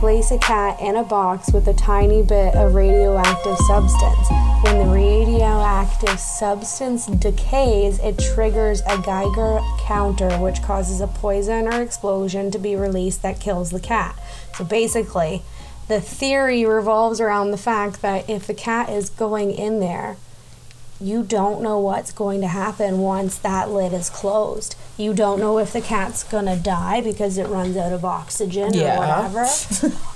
place a cat in a box with a tiny bit of radioactive substance. When the radioactive substance decays, it triggers a Geiger counter, which causes a poison or explosion to be released that kills the cat. So basically, the theory revolves around the fact that if the cat is going in there, you don't know what's going to happen once that lid is closed. You don't know if the cat's gonna die because it runs out of oxygen Yeah. or whatever.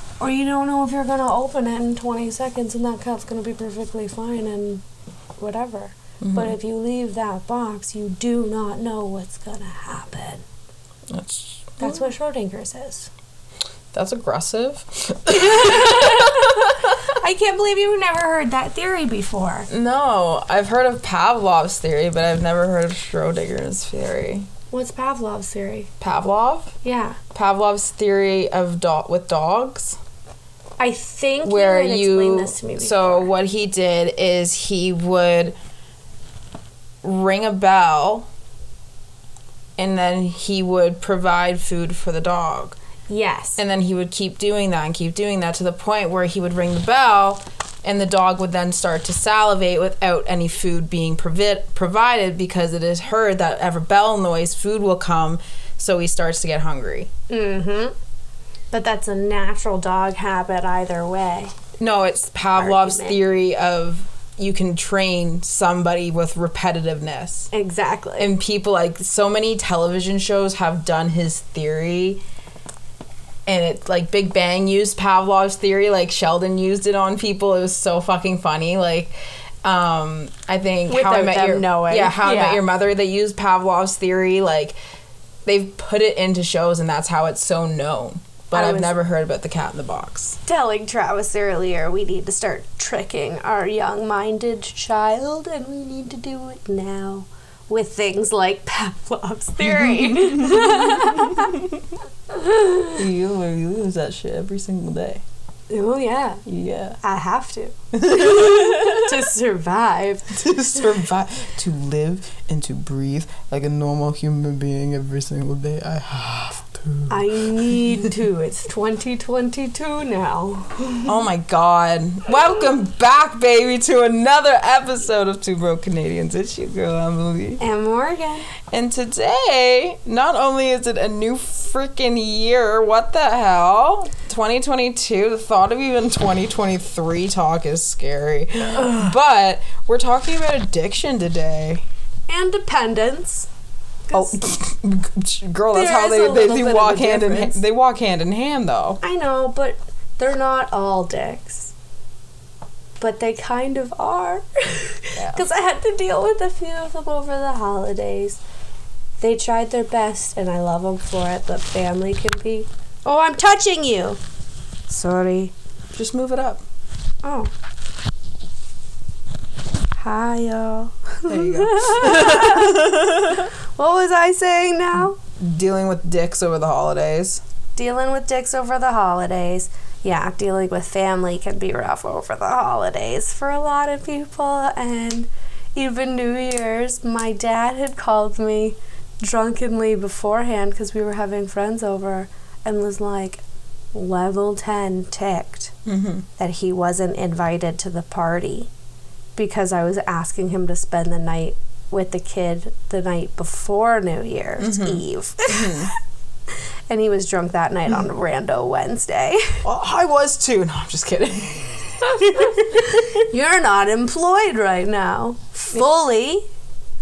or you don't know if you're gonna open it in 20 seconds and that cat's gonna be perfectly fine and whatever. But mm-hmm. if you leave that box, you do not know what's gonna happen. That's That's what Schrodinger's says. that's aggressive. I can't believe you've never heard that theory before. No, I've heard of Pavlov's theory, but I've never heard of Schrodinger's theory. What's Pavlov's theory? Pavlov? Yeah. Pavlov's theory of dog with dogs. I think where you, you explained this to me before. so what he did is he would ring a bell and then he would provide food for the dog yes. and then he would keep doing that and keep doing that to the point where he would ring the bell and the dog would then start to salivate without any food being provi- provided because it is heard that ever bell noise food will come so he starts to get hungry Mm-hmm. But that's a natural dog habit either way. No, it's Pavlov's Argument. theory of you can train somebody with repetitiveness. Exactly. And people like so many television shows have done his theory. And it like Big Bang used Pavlov's theory, like Sheldon used it on people. It was so fucking funny. Like um I think How I Met Your knowing. Yeah, How I Met Your Mother, they used Pavlov's theory, like they've put it into shows and that's how it's so known. But I I've never heard about the cat in the box. Telling Travis earlier, we need to start tricking our young-minded child, and we need to do it now with things like Pavlov's theory. You lose that shit every single day. oh yeah, Yeah. I have to to survive. to survive, to live, and to breathe like a normal human being every single day. I have to. I need to. It's 2022 now. Oh my god. Welcome back, baby, to another episode of Two Broke Canadians. It's your girl, Emily. And Morgan. And today, not only is it a new freaking year, what the hell? 2022, the thought of even 2023 talk is scary. but we're talking about addiction today. And dependence. Oh, girl, that's how they they, they walk hand in hand. They walk hand in hand, though. I know, but they're not all dicks. But they kind of are. Yeah. Because I had to deal with a few of them over the holidays. They tried their best, and I love them for it, but family can be. Oh, I'm touching you! Sorry. Just move it up. Oh. Hi, y'all. There you go. What was I saying now? Dealing with dicks over the holidays. dealing with dicks over the holidays. Yeah, dealing with family can be rough over the holidays for a lot of people. And even New Year's, my dad had called me drunkenly beforehand because we were having friends over and was like, level 10 ticked Mm-hmm. that he wasn't invited to the party because I was asking him to spend the night with the kid the night before New Year's mm-hmm. Eve. Mm-hmm. and he was drunk that night on mm-hmm. Rando Wednesday. Well, I was too. No, I'm just kidding. You're not employed right now. Fully.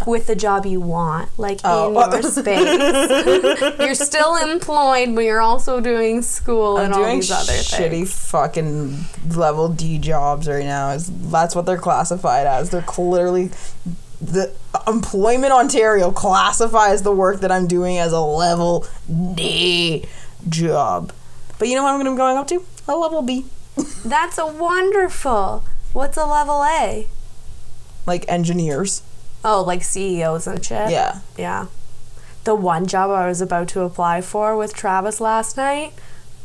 With the job you want, like Oh. in your space. you're still employed, but you're also doing school I'm and all these other things. shitty things. fucking level D jobs right now. Is that's what they're classified as? They're clearly the Employment Ontario classifies the work that I'm doing as a level D job. But you know what I'm gonna be going up to? A level B, That's a wonderful. What's a level A? like engineers. Oh, like CEOs and shit. Yeah. Yeah. The one job I was about to apply for with Travis last night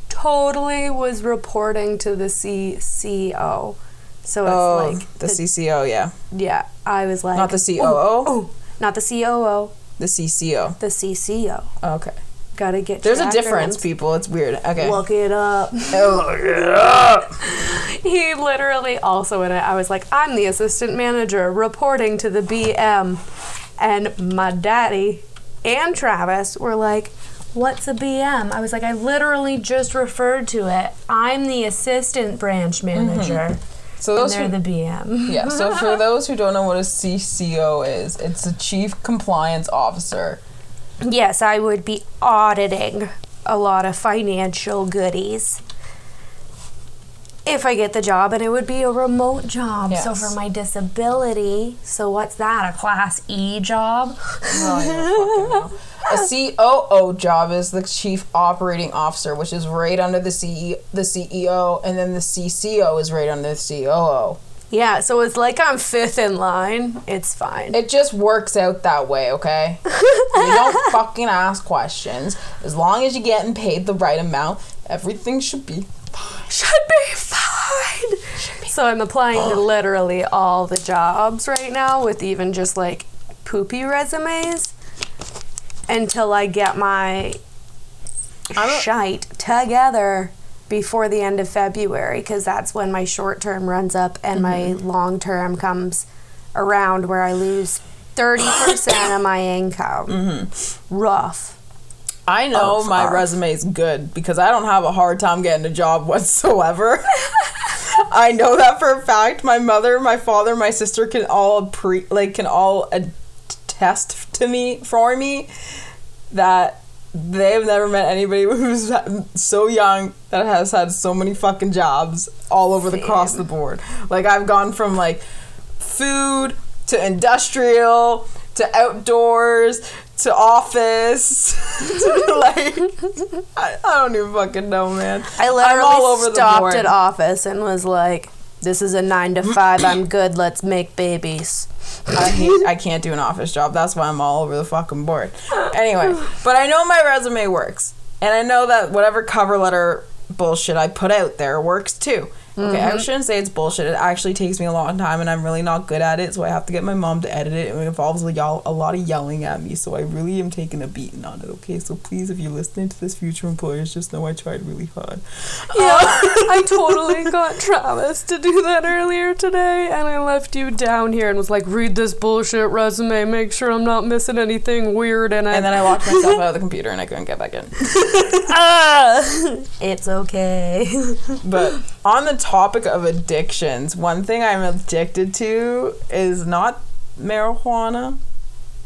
totally was reporting to the C- CEO. So it's Oh, like the CCO, yeah, yeah, I was like not the COO, oh, oh, not the COO, the CCO. the CCO. Oh, okay. Gotta get. There's a difference, people. It's weird. Okay. Look it up. Look it up. He literally also in it. I was like, I'm the assistant manager reporting to the BM, and my daddy and Travis were like, "What's a BM?" I was like, "I literally just referred to it. I'm the assistant branch mm-hmm. manager, So and those they're who, the BM." yeah. So for those who don't know what a CCO is, it's a chief compliance officer. Yes, I would be auditing a lot of financial goodies. If I get the job, and it would be a remote job. So for my disability, so what's that? A class E job? No, I don't fucking know. A COO job is the chief operating officer, which is right under the CE, the CEO, and then the CCO is right under the COO. Yeah, so it's like I'm fifth in line. It's fine. It just works out that way, okay? you don't fucking ask questions. As long as you're getting paid the right amount, everything should be fine. should be fine. So I'm applying to literally all the jobs right now with even just like poopy resumes until I get my I'm shite together before the end of February because that's when my short term runs up and my Mm-hmm. long term comes around where I lose 30% of my income. Mm-hmm. Rough. I know Oh, my resume is good because I don't have a hard time getting a job whatsoever. I know that for a fact. My mother, my father, my sister can all pre like can all attest to me for me that they've never met anybody who's so young that has had so many fucking jobs all over the across the board. Like I've gone from like food to industrial to outdoors to office to like I, I don't even fucking know, man. I I'm literally all over the stopped board. at office and was like, "This is a nine to five. I'm good. Let's make babies." I hate I can't do an office job. That's why I'm all over the fucking board. Anyway, but I know my resume works. And I know that whatever cover letter bullshit I put out there works too. Okay, I shouldn't say it's bullshit. It actually takes me a long time and I'm really not good at it, so I have to get my mom to edit it and it involves a, yell- a lot of yelling at me, so I really am taking a beating on it, okay? So please if you're listening to this future employers, just know I tried really hard. Yeah, I totally got Travis to do that earlier today, and I left you down here and was like, "Read this bullshit resume. Make sure I'm not missing anything weird in it." And then I locked myself out of the computer and I couldn't get back in. Ah, it's okay. But on the topic of addictions, one thing I'm addicted to is not marijuana,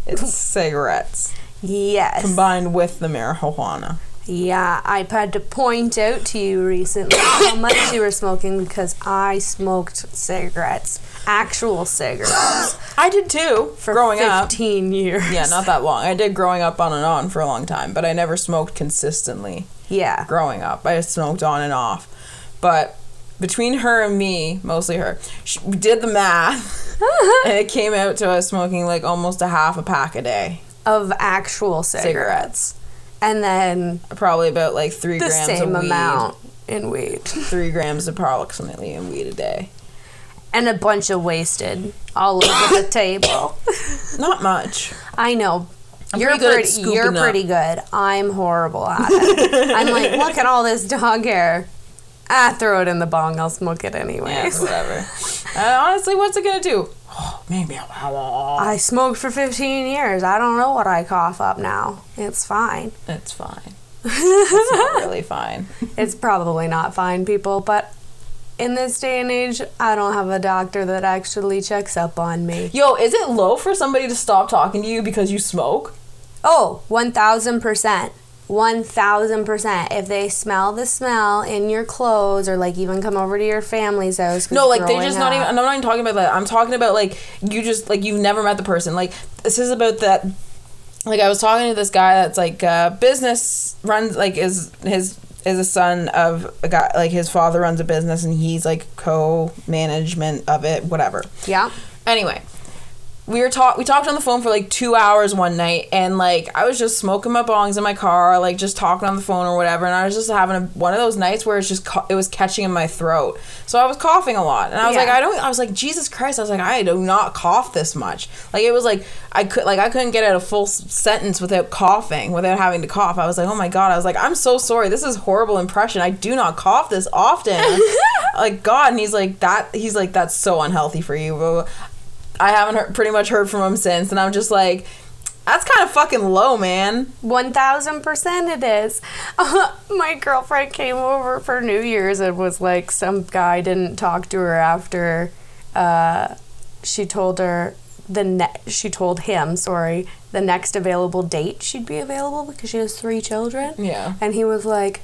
it's cigarettes yes. combined with the marijuana. Yeah, I've had to point out to you recently how much you were smoking because I smoked cigarettes, actual cigarettes, I did too for growing up. 15 years. Yeah, not that long. I did growing up on and on for a long time, but I never smoked consistently Yeah. growing up. I smoked on and off. But between her and me, mostly her, she, we did the math, and it came out to us smoking like almost a half a pack a day. Of actual cigarettes. Cigarettes. And then Probably about like three the grams same of weed. amount in weed. Three grams approximately in weed a day. And a bunch of wasted all over the table. Not much. I know. I'm you're pretty pretty, you're up. pretty good. I'm horrible at it. I'm like, look at all this dog hair. Ah, throw it in the bong. I'll smoke it Yeah, whatever. uh, honestly, what's it gonna do? Oh, maybe. I smoked for 15 years. I don't know what I cough up now. It's fine. It's fine. It's not really fine. It's probably not fine, people, but in this day and age, I don't have a doctor that actually checks up on me. Yo, is it low for somebody to stop talking to you because you smoke? Oh, 1000%. 1000%. If they smell the smell in your clothes or like even come over to your family's house. No, like they growing just not even. I'm not even talking about that. I'm talking about like you just like you've never met the person. Like this is about that. Like I was talking to this guy that's like uh, business runs like is his is a son of a guy like his father runs a business and he's like co management of it whatever. Yeah. Anyway, we were talk we talked on the phone for like two hours one night and like I was just smoking my bongs in my car like just talking on the phone or whatever and I was just having a, one of those nights where it's just co- it was catching in my throat so I was coughing a lot and I was Yeah. like I don't I was like Jesus Christ I was like I do not cough this much like it was like I could like I couldn't get out a full sentence without coughing without having to cough I was like oh my god I was like I'm so sorry this is horrible impression I do not cough this often like God and he's like that he's like that's so unhealthy for you. I haven't heard, pretty much heard from him since, and I'm just like, that's kind of fucking low, man. 1000% it is. my girlfriend came over for New Year's and was like, some guy didn't talk to her after uh, she told her the ne- she told him, sorry, the next available date she'd be available because she has three children. Yeah. And he was like,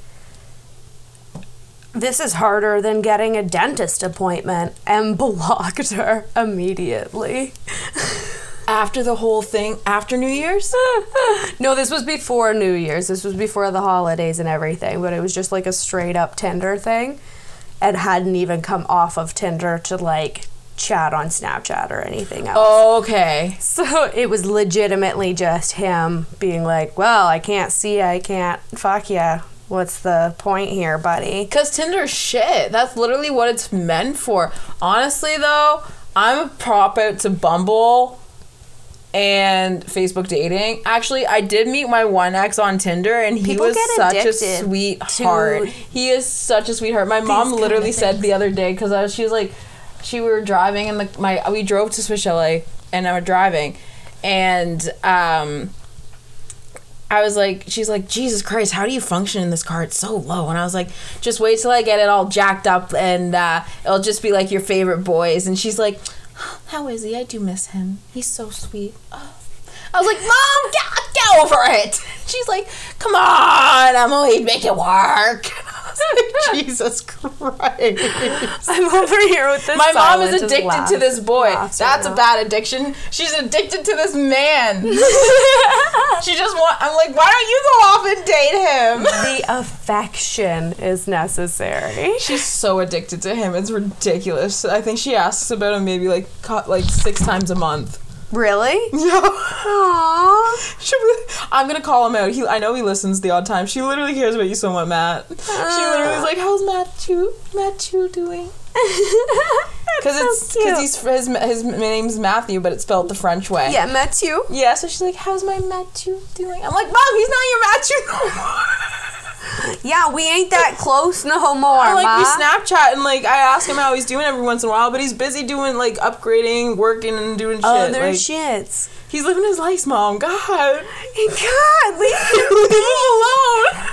this is harder than getting a dentist appointment and blocked her immediately. After the whole thing, after New Year's? no, this was before New Year's. This was before the holidays and everything, but it was just like a straight up Tinder thing and hadn't even come off of Tinder to like chat on Snapchat or anything else. Okay. So it was legitimately just him being like, "Well, I can't see, I can't fuck ya. What's the point here, buddy?" Because Tinder's shit. That's literally what it's meant for. Honestly, though, I'm a prop out to Bumble and Facebook dating. Actually, I did meet my one ex on Tinder, and he People was such a sweetheart. He is such a sweetheart. My mom literally said the other day because I was, she was like, she we were driving and the my we drove to Swiss Chalet, and I was driving, and um. I was like, she's like, Jesus Christ, how do you function in this car? It's so low. And I was like, just wait till I get it all jacked up and uh, it'll just be like your favorite boys. And she's like, how is he? I do miss him. He's so sweet. Oh. I was like, Mom, get, get over it. She's like, come on, Emily, make it work. I was like, Jesus Christ. I'm over here with this. My mom is addicted laugh- to this boy. That's right a bad addiction. She's addicted to this man. she just want. I'm like, why don't you go off and date him? the affection is necessary. She's so addicted to him. It's ridiculous. I think she asks about him maybe like like six times a month. Really? Yeah. Aww. She I'm gonna call him out. He, I know he listens the odd time. She literally cares about you so much, Matt. She literally is uh. like, "How's Matthew? Matthew doing?" Because it's because he's his his name's Matthew, but it's spelled the French way. yeah, Matthew. Yeah, so she's like, "How's my Matthew doing?" I'm like, "Mom, he's not your Matthew no more." Yeah, we ain't that close no more, I, like Ma. we Snapchat and like I ask him how he's doing every once in a while, but he's busy doing like upgrading, working, and doing shit. Other like, shits. he's living his life, mom. God, God, leave leave him alone.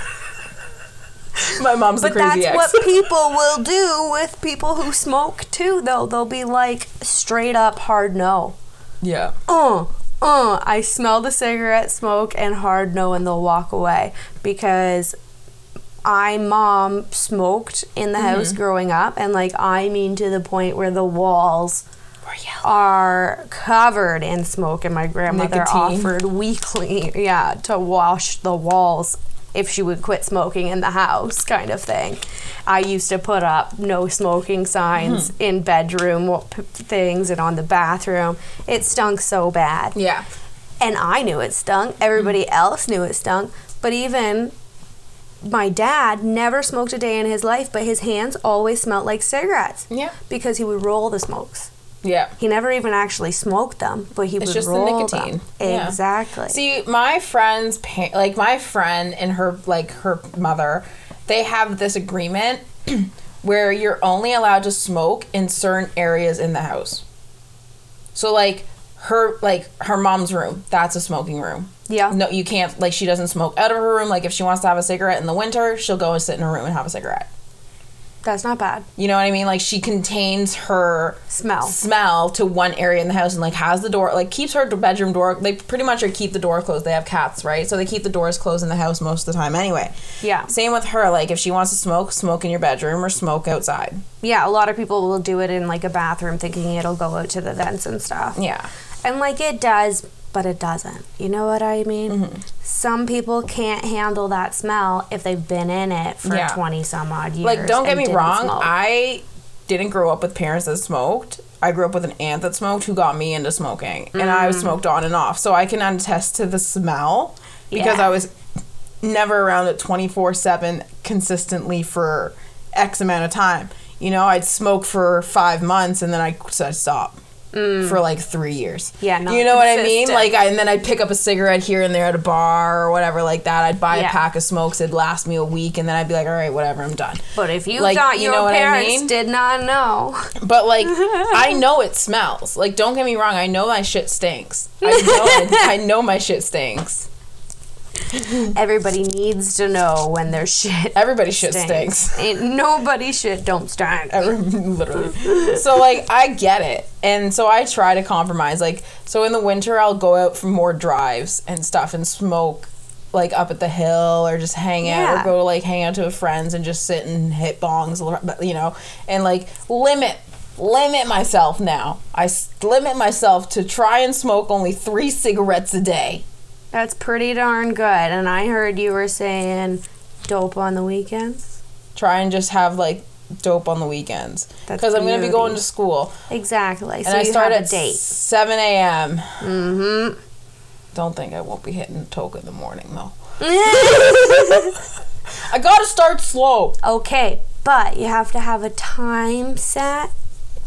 My mom's But that's ex. what people will do with people who smoke too, though. They'll be like straight up hard no. yeah. Uh, uh, I smell the cigarette smoke and hard no, and they'll walk away because I mom smoked in the house Mm-hmm. growing up, and like I mean to the point where the walls We're covered in smoke, and my grandmother Nicotine. offered weekly, yeah, to wash the walls if she would quit smoking in the house, kind of thing. I used to put up no smoking signs Hmm. in bedroom things and on the bathroom. It stunk so bad, Yeah. and I knew it stunk. Everybody Hmm. else knew it stunk, but even. My dad never smoked a day in his life, but his hands always smelled like cigarettes Yeah. because he would roll the smokes. Yeah. He never even actually smoked them, but he It's would just the nicotine. them. Yeah. Exactly. See, my friend's pa- like my friend and her like her mother, they have this agreement where you're only allowed to smoke in certain areas in the house. So like her like her mom's room, that's a smoking room. Yeah. No, you can't like she doesn't smoke out of her room. Like if she wants to have a cigarette in the winter, she'll go and sit in her room and have a cigarette. That's not bad. You know what I mean? Like she contains her Smell. smell to one area in the house and like has the door like keeps her bedroom door they pretty much are keep the door closed they have cats right so they keep the doors closed in the house most of the time anyway Yeah. same with her like if she wants to smoke smoke in your bedroom or smoke outside Yeah, a lot of people will do it in like a bathroom thinking it'll go out to the vents and stuff. yeah And like it does, but it doesn't. You know what I mean? Mm-hmm. Some people can't handle that smell if they've been in it for Yeah. 20 some odd years. like don't get me wrong smoke. i didn't grow up with parents that smoked I grew up with an aunt that smoked who got me into smoking, and I smoked on and off, so I can attest to the smell because Yeah. I was never around it twenty four seven consistently for X amount of time. You know, I'd smoke for five months and then I'd, I'd stop. For like three years. Mm. Yeah, not you know what I mean. Like, I, and then I'd pick up a cigarette here and there at a bar or whatever like that. I'd buy Yeah. a pack of smokes. It'd last me a week, and then I'd be like, all right, whatever, I'm done. But if you Like, thought you your know what I parents mean? did not know, But like, I know it smells. Like, don't get me wrong. I know my shit stinks. I know. I know my shit stinks. everybody needs to know when their shit. Everybody shit stinks. Ain't nobody shit don't stink. Literally. So like, I get it, and so I try to compromise. Like, so in the winter, I'll go out for more drives and stuff and smoke. Like up at the hill, or just hang out, Yeah. or go like hang out to friends and just sit and hit bongs, you know, and like limit limit myself now. i limit myself to try and smoke only three cigarettes a day. That's pretty darn good. And I heard you were saying dope on the weekends. Try and just have like dope on the weekends because I'm gonna be going to school Exactly. So and I you start have at a date. 7 a.m. Mm-hmm. Don't think I won't be hitting Toke in the morning though. I gotta start slow. okay, but you have to have a time set,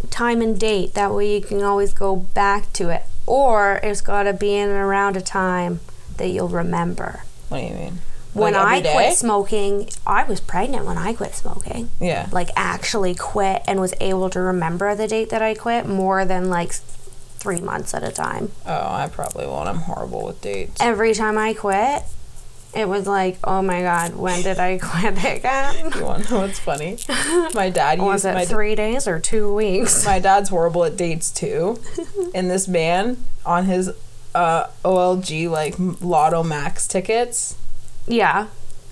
time and date. That way you can always go back to it. Or it's got to be in and around a time that you'll remember. What do you mean? When Like, I day? quit smoking, I was pregnant when I quit smoking. Yeah. Like actually quit and was able to remember the date that I quit more than like three months at a time. Oh, I probably won't. I'm horrible with dates. Every time I quit, it was like, oh my god, when did I quit again? You want to know what's funny? My dad Was used it three days or two weeks? my dad's horrible at dates too. and this man on his uh, OLG like Lotto Max tickets Yeah.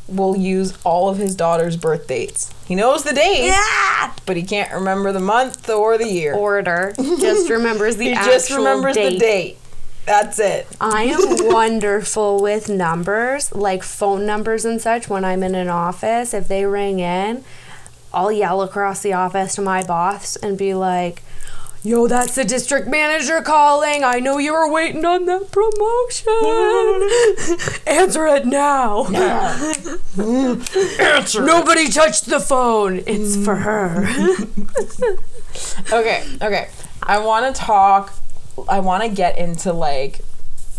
will use all of his daughter's birth dates. He knows the date, Yeah. but he can't remember the month or the year. Order just remembers the he actual just remembers date. the date. That's it. I am wonderful with numbers, like phone numbers and such. When I'm in an office, if they ring in, I'll yell across the office to my boss and be like, Yo, that's the district manager calling. I know you were waiting on that promotion. Answer it now. Answer. Nobody touched the phone. It's mm. for her. Okay, okay. I want to talk. I want to get into like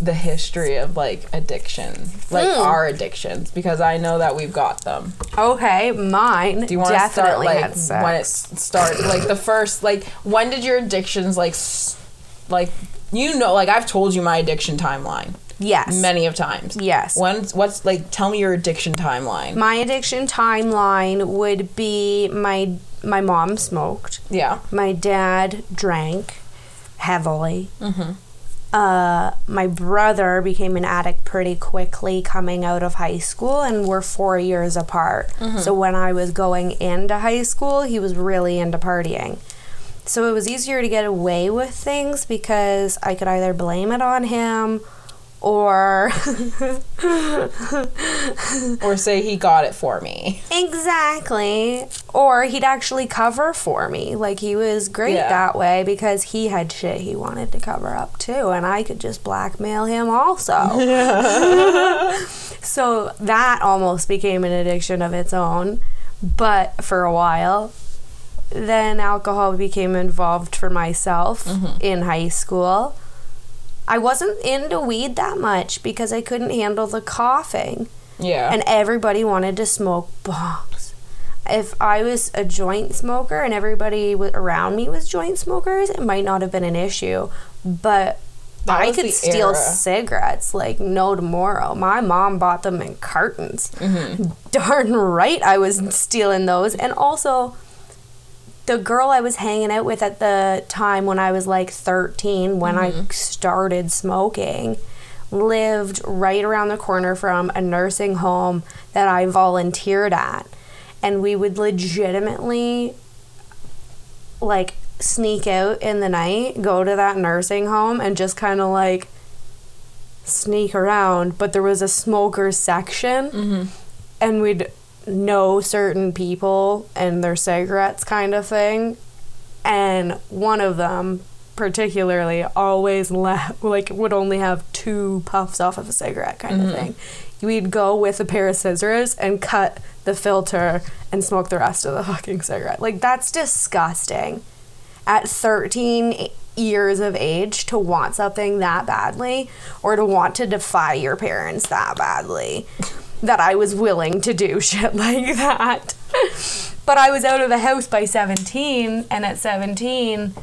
the history of like addiction, like Hmm. our addictions, because I know that we've got them. okay, mine Do you want to start like when it started? Like the first, like when did your addictions like, like you know, like I've told you my addiction timeline yes. many of times. Yes. When what's like? Tell me your addiction timeline. My addiction timeline would be my my mom smoked, yeah. my dad drank heavily. Uh, my brother became an addict pretty quickly coming out of high school, and we're four years apart. So when I was going into high school, he was really into partying. So it was easier to get away with things because I could either blame it on him or Or say he got it for me. Exactly. Or he'd actually cover for me. Like he was great Yeah. that way because he had shit he wanted to cover up too, and I could just blackmail him also. so that almost became an addiction of its own, but for a while. Then alcohol became involved for myself mm-hmm. in high school. I wasn't into weed that much because I couldn't handle the coughing Yeah. and everybody wanted to smoke bongs. If I was a joint smoker and everybody around me was joint smokers, it might not have been an issue. But That I could steal era. cigarettes like no tomorrow. My mom bought them in cartons. Mm-hmm. Darn right I was stealing those. And also, the girl I was hanging out with at the time when I was like 13, when I mm-hmm. started smoking, lived right around the corner from a nursing home that I volunteered at. And we would legitimately like sneak out in the night, go to that nursing home, and just kind of like sneak around. But there was a smoker section, mm-hmm. and we'd know certain people and their cigarettes kind of thing. and one of them particularly always le- like would only have two puffs off of a cigarette kind of mm-hmm. thing. We'd go with a pair of scissors and cut the filter and smoke the rest of the fucking cigarette. Like that's disgusting. At 13 years of age to want something that badly or to want to defy your parents that badly that I was willing to do shit like that. but I was out of the house by 17 and at 17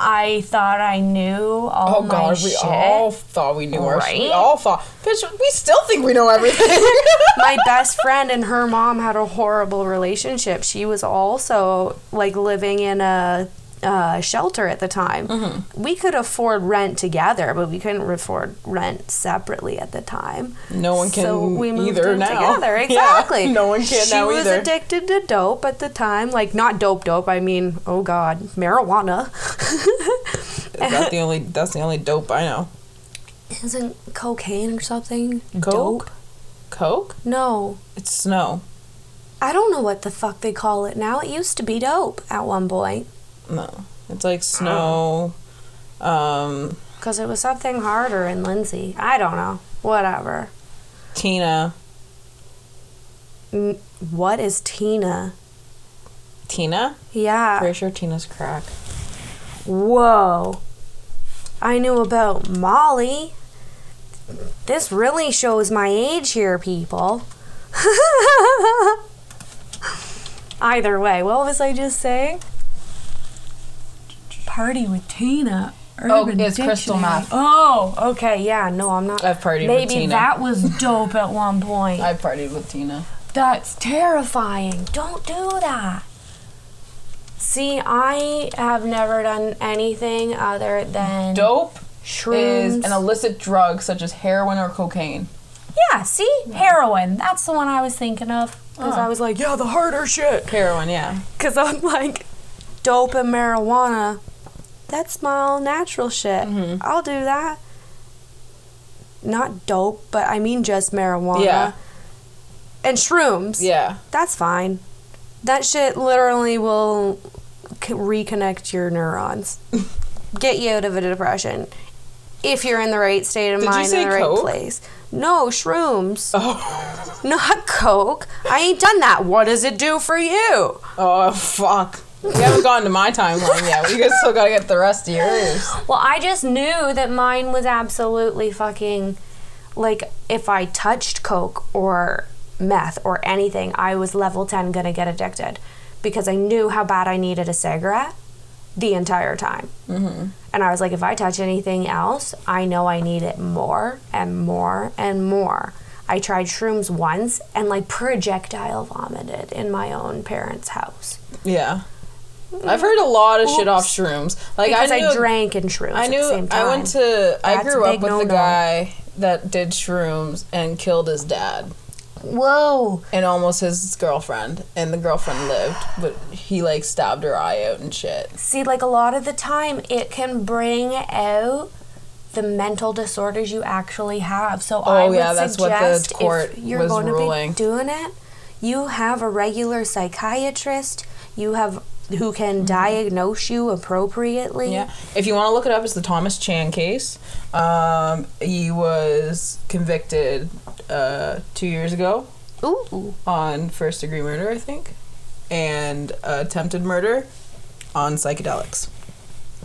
I thought I knew all Oh my god, we shit. all thought we knew our shit. We all thought, bitch, we still think we know everything. my best friend and her mom had a horrible relationship. She was also like living in a uh, shelter at the time. Mm-hmm. We could afford rent together, but we couldn't afford rent separately at the time. No one can so we moved either in now. together. Yeah, Exactly. no one can she now was either. addicted to dope at the time. Like not dope, dope. I mean, oh god, marijuana. that's the only that's the only dope I know. Isn't cocaine or something Coke? dope? Coke? No. It's snow. I don't know what the fuck they call it now. It used to be dope at one point. No. It's like snow. Um Because it was something harder in Lindsay. I don't know. Whatever. Tina. N- what is Tina? Tina? Yeah. Pretty sure Tina's crack. Whoa. I knew about Molly. This really shows my age here, people. Either way, what was I just saying? Party with Tina. Oh, Urban it's crystal Dictionary. meth. Oh, okay, yeah, no, I'm not. I've partied with Maybe Tina. that was dope at one point. I partied with Tina. That's terrifying. Don't do that. See, I have never done anything other than Dope shrooms. is an illicit drug such as heroin or cocaine. yeah, see? Heroin. That's the one I was thinking of. Because Oh. I was like, yeah, the harder shit. Heroin, yeah. Because I'm like, dope and marijuana, that's my all natural shit. Mm-hmm. I'll do that. Not dope, but I mean just marijuana. Yeah. And shrooms. Yeah. That's fine. That shit literally will c- reconnect your neurons, get you out of a depression. If you're in the right state of Did mind in the right Coke? place. No, shrooms. Oh. Not Coke. I ain't done that. What does it do for you? Oh fuck. We haven't gotten to my timeline yet. We guys still gotta get the rest of yours. Well, I just knew that mine was absolutely fucking like if I touched coke or meth or anything, I was level 10 gonna get addicted because I knew how bad I needed a cigarette the entire time. Mm-hmm. And I was like, if I touch anything else, I know I need it more and more and more. I tried shrooms once and like projectile vomited in my own parents' house Yeah. I've heard a lot of shit off shrooms. Like because I I, knew drank and shrooms I at knew the same time. I went to I grew up with the no-no. guy that did shrooms and killed his dad Whoa. and almost his girlfriend and the girlfriend lived but he like stabbed her eye out and shit. See, like a lot of the time, it can bring out the mental disorders you actually have. So oh, I Oh, would yeah, that's what the suggest court if you're was going ruling. to be doing it, you have a regular psychiatrist. You have who can diagnose you appropriately. Mm-hmm. Yeah. If you want to look it up, it's the Thomas Chan case. Um, he was convicted uh, two years ago Ooh. on first degree murder, I think, and attempted murder on psychedelics.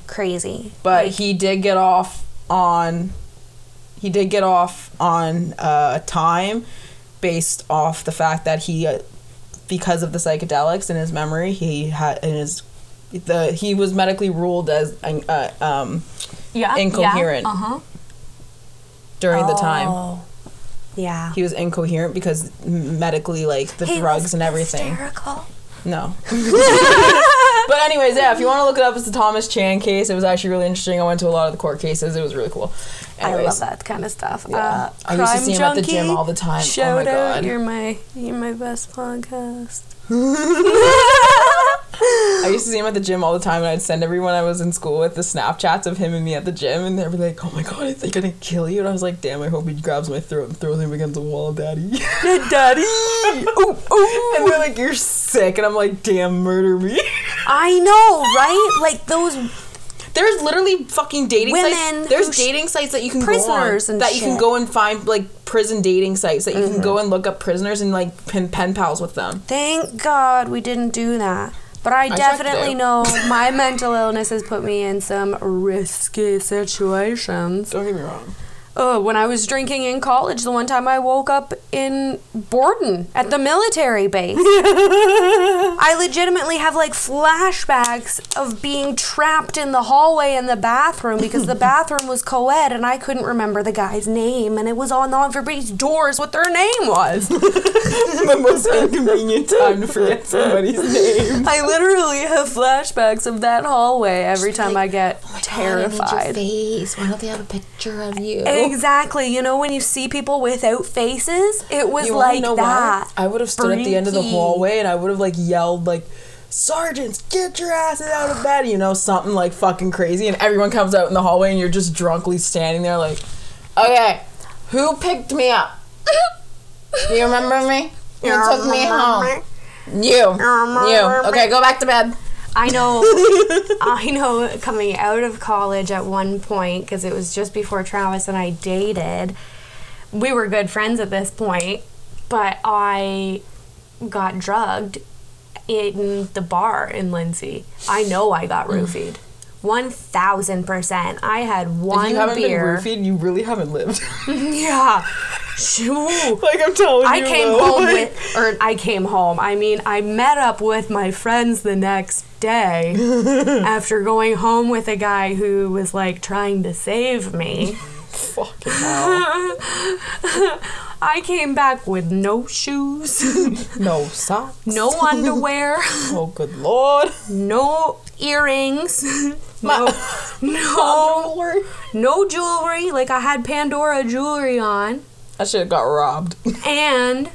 Crazy. But he did get off on he did get off on uh, time based off the fact that he uh, because of the psychedelics in his memory he had in his the he was medically ruled as uh, um, Yeah. incoherent. Uh huh. during the time Oh. Yeah. he was incoherent because medically like the He drugs and everything Hysterical. no but anyways yeah if you want to look it up it's the thomas chan case it was actually really interesting i went to a lot of the court cases it was really cool I love that kind of stuff. Yeah. Uh, I used to see him at the gym Junkie, all the time. Oh my Shout out, God. you're my you're my best podcast. I used to see him at the gym all the time, and I'd send everyone I was in school with the Snapchats of him and me at the gym, and they'd be like, "Oh my god, is he gonna kill you?" And I was like, "Damn, I hope he grabs my throat and throws him against the wall, daddy." Daddy. ooh, ooh. and they're like, "You're sick," and I'm like, "Damn, murder me." I know, right? Like those There's literally fucking dating Women sites. There's dating sites that you can prisoners go on and that you can. Mm-hmm. go and find like prison dating sites that you can go and look up prisoners and like pen, pen pals with them. Thank God we didn't do that. But I, checked definitely know my mental illness has put me in some risky situations. Don't get me wrong. Oh, when I was drinking in college, the one time I woke up in Borden at the military base. I legitimately have like flashbacks of being trapped in the hallway in the bathroom because the bathroom was co ed and I couldn't remember the guy's name and it was on everybody's doors what their name was. the most inconvenient time to forget somebody's name. I literally have flashbacks of that hallway every time I get oh terrified. face. Why don't they have a picture of you? Exactly. You know, when you see people without faces, it was You like know that. why? I would have stood at the end of the hallway and I would have like yelled like, "Sergeants, get your asses out of bed!" You know, something like fucking crazy, and everyone comes out in the hallway and you're just drunkly standing there like, "Okay, who picked me up? Do you remember me? Who took me home? You, you. Okay, go back to bed." I know, I know. Coming out of college at one point, because it was just before Travis and I dated, we were good friends at this point, but I got drugged in the bar in Lindsay. I know I got roofied. One thousand percent. I had one if you haven't beer. been roofied, you really haven't lived. Yeah. Shoo. like I'm telling I you. I came though, home like- with, or I came home. I mean, I met up with my friends the next day after going home with a guy who was like trying to save me. Fucking hell. I came back with no shoes, No socks. no underwear, Oh, good lord. no earrings, No, Jewelry. no jewelry. Like I had Pandora jewelry on. I should have got robbed. and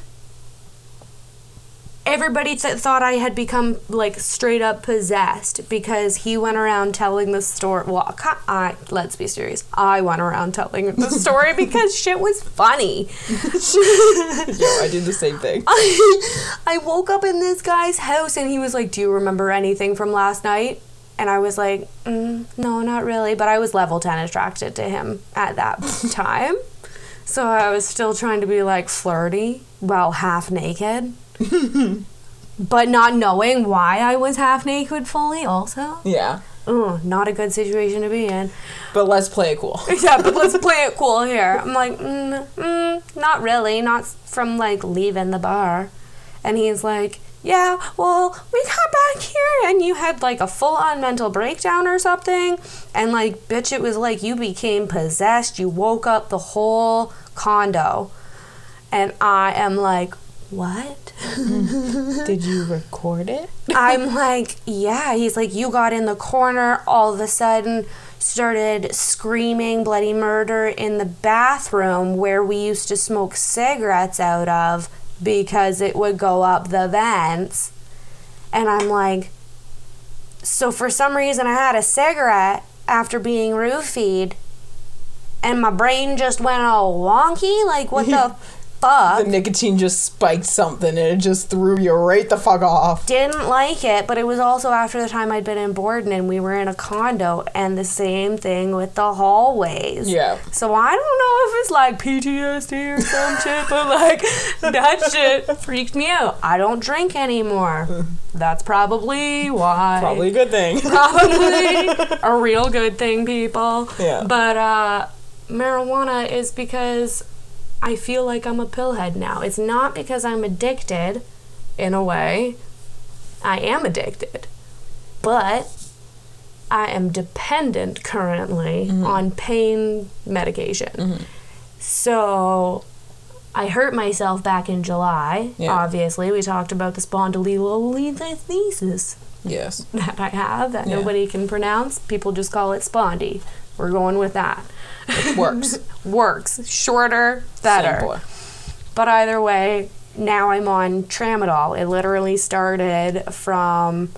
everybody th- thought I had become like straight up possessed because he went around telling the story. Well, I, let's be serious. I went around telling the story because shit was funny. Yo, I did the same thing. I woke up in this guy's house and he was like, "Do you remember anything from last night?" And I was like, mm, "No, not really." But I was level ten attracted to him at that time, so I was still trying to be like flirty while half naked, but not knowing why I was half naked fully. Also, Yeah. Ugh, not a good situation to be in. But let's play it cool. Yeah, but let's play it cool here. I'm like, mm, mm, not really, not from like leaving the bar. And he's like, yeah, well, we got back here and you had like a full on mental breakdown or something. And like, bitch, it was like you became possessed. You woke up the whole condo. And I am like, what? Did you record it? I'm like, yeah. He's like, you got in the corner all of a sudden, started screaming bloody murder in the bathroom where we used to smoke cigarettes out of because it would go up the vents. And I'm like, so for some reason I had a cigarette after being roofied and my brain just went all wonky? Like, what the fuck? The nicotine just spiked something and it just threw you right the fuck off. didn't like it, but it was also after the time I'd been in Borden and we were in a condo, and the same thing with the hallways. Yeah. So I don't know if it's like PTSD or some shit, but like that shit freaked me out. I don't drink anymore. That's probably why. Probably a good thing. Probably a real good thing, people. Yeah. But uh, marijuana is because I feel like I'm a pillhead now. It's not because I'm addicted, in a way. I am addicted, but I am dependent currently Mm-hmm. on pain medication. So I hurt myself back in July. Yeah. Obviously, we talked about the spondylolisthesis yes. that I have that Yeah. nobody can pronounce. People just call it spondy. We're going with that. Works. Works. Shorter, better. Simpler. But either way, now I'm on tramadol. It literally started from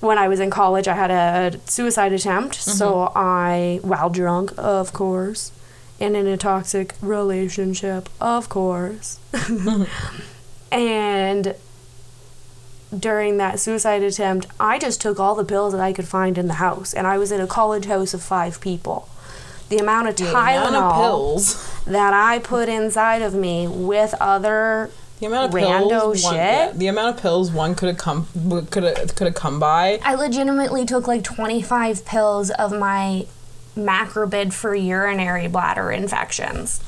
when I was in college. I had a suicide attempt, mm-hmm. so I, while drunk, of course, and in a toxic relationship, of course, and during that suicide attempt, I just took all the pills that I could find in the house, and I was in a college house of five people. The amount of The Tylenol amount of pills. that I put inside of me with other The amount of Rando pills. One, shit? yeah, the amount of pills one could have come could have could have come by. I legitimately took like 25 pills of my macrobid for urinary bladder infections.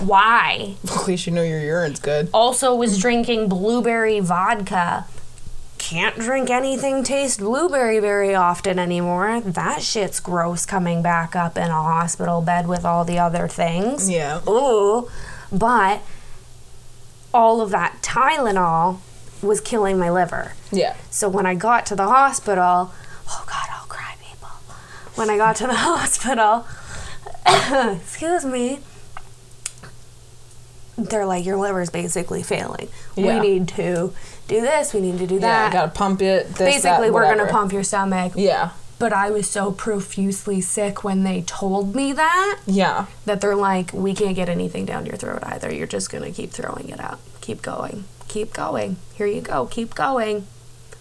Why? At least you know your urine's good. Also was drinking blueberry vodka. Can't drink anything taste blueberry very often anymore. That shit's gross coming back up in a hospital bed with all the other things. Yeah. Ooh. But all of that Tylenol was killing my liver. Yeah. So when I got to the hospital, oh God, I'll cry, people. When I got to the hospital, excuse me, they're like, your liver's basically failing. Yeah. We need to do this. We need to do that. Yeah. Gotta pump it. This, basically, that, we're gonna pump your stomach. Yeah. But I was so profusely sick when they told me that Yeah. that they're like, we can't get anything down your throat either. You're just gonna keep throwing it out. Keep going. Keep going. Here you go. Keep going.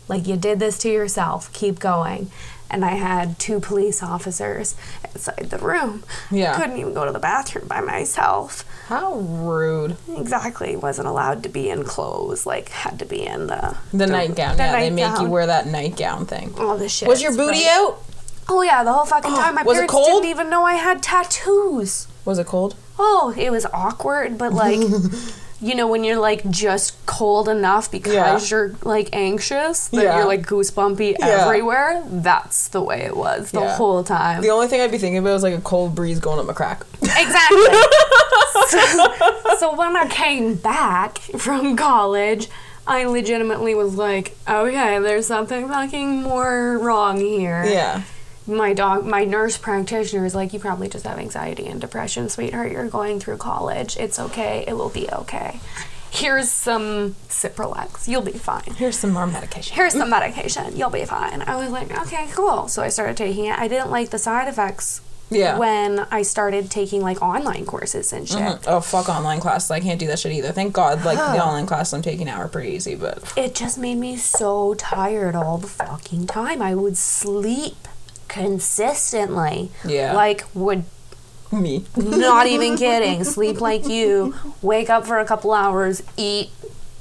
Like you did this to yourself. Keep going. And I had two police officers inside the room. Yeah. Couldn't even go to the bathroom by myself. How rude. Exactly. Wasn't allowed to be in clothes. Like had to be in the The, nightgown. the yeah, they make you wear that nightgown thing. all the shit. Was your booty right? out? Oh yeah, the whole fucking oh, time. My Was it parents didn't even know I had tattoos. Was it cold? Oh, it was awkward, but like, you know, when you're like just cold enough because Yeah. you're like anxious that Yeah. you're like goosebumpy Yeah. everywhere. That's the way it was the whole time. The only thing I'd be thinking about was like a cold breeze going up my crack. exactly. so, so when I came back from college, I legitimately was like, okay, there's something fucking more wrong here. yeah. My dog my nurse practitioner is like you probably just have anxiety and depression sweetheart. You're going through college. It's okay. It will be okay. Here's some Cipralex you'll be fine. Here's some more medication. here's some medication. You'll be fine. I was like okay cool. So i started taking it. I didn't like the side effects Yeah. when i started taking like online courses and shit. Mhm. Oh fuck online classes! I can't do that shit either. Thank God, like the online classes I'm taking now are pretty easy. But it just made me so tired all the fucking time. I would sleep consistently Yeah. like would me, Not even kidding. Sleep like you. Wake up for a couple hours. Eat.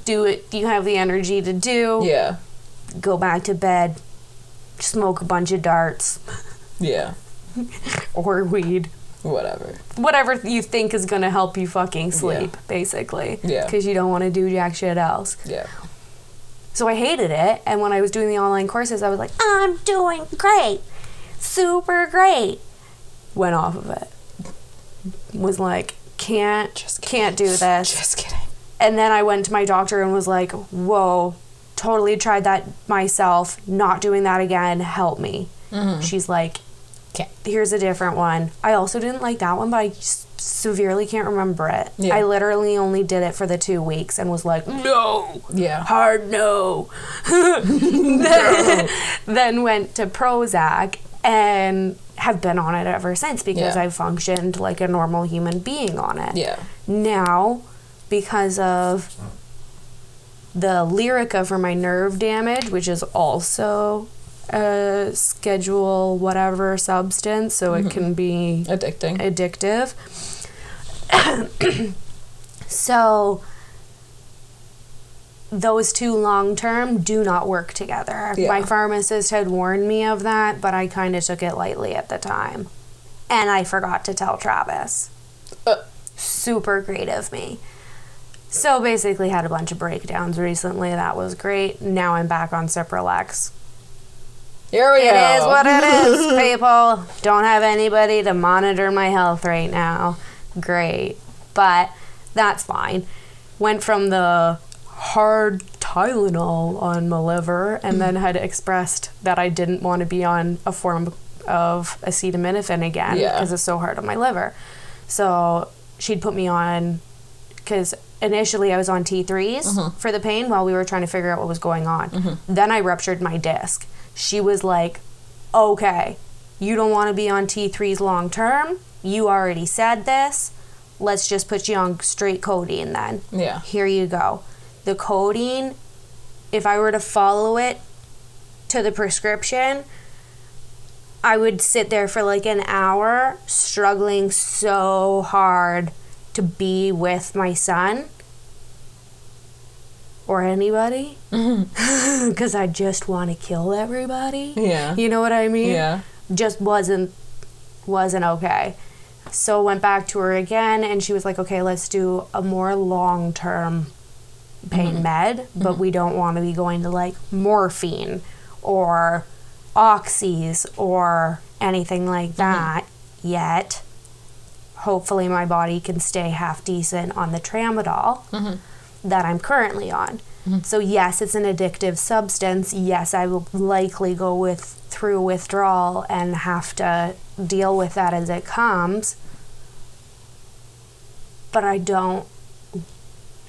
Do it. You have the energy to do. yeah, Go back to bed. Smoke a bunch of darts yeah, or weed. whatever. Whatever you think is gonna help you fucking sleep, basically. Yeah. Because you don't want to do jack shit else. Yeah, So I hated it. And when I was doing the online courses, I was like, I'm doing great. Super great. Went off of it. Was like, can't, Just kidding. can't do this. just kidding. And then I went to my doctor and was like, whoa, totally tried that myself, not doing that again, help me. Mm-hmm. She's like, Okay. here's a different one. I also didn't like that one, but I severely can't remember it. Yeah. I literally only did it for the two weeks and was like, no, Yeah, hard no. then, then went to Prozac and have been on it ever since because Yeah. I functioned like a normal human being on it yeah, now because of the lyrica for my nerve damage which is also a schedule whatever substance so it can be addicting. addictive so those two long term do not work together. Yeah. My pharmacist had warned me of that, but I kind of took it lightly at the time. And I forgot to tell Travis. Uh. Super great of me. So basically had a bunch of breakdowns recently. That was great. Now I'm back on Cipralex. Here we It go. is what it is, people. Don't have anybody to monitor my health right now. Great. But that's fine. Went from the hard Tylenol on my liver and then had expressed that I didn't want to be on a form of acetaminophen again Yeah. because it's so hard on my liver. So she'd put me on because initially I was on T3s mm-hmm. for the pain while we were trying to figure out what was going on. Mm-hmm. Then I ruptured my disc. She was like, okay, you don't want to be on T3s long term. You already said this. Let's just put you on straight codeine then. Yeah. Here you go. The codeine if I were to follow it to the prescription, I would sit there for like an hour struggling so hard to be with my son or anybody mm-hmm. because I just want to kill everybody. Yeah. You know what I mean? Yeah. Just wasn't wasn't okay. So went back to her again and she was like, "Okay, let's do a more long-term pain mm-hmm. med, but mm-hmm. we don't want to be going to like morphine or oxys or anything like mm-hmm. that yet. Hopefully my body can stay half decent on the tramadol that I'm currently on. So yes, it's an addictive substance. Yes, I will likely go with through withdrawal and have to deal with that as it comes. But I don't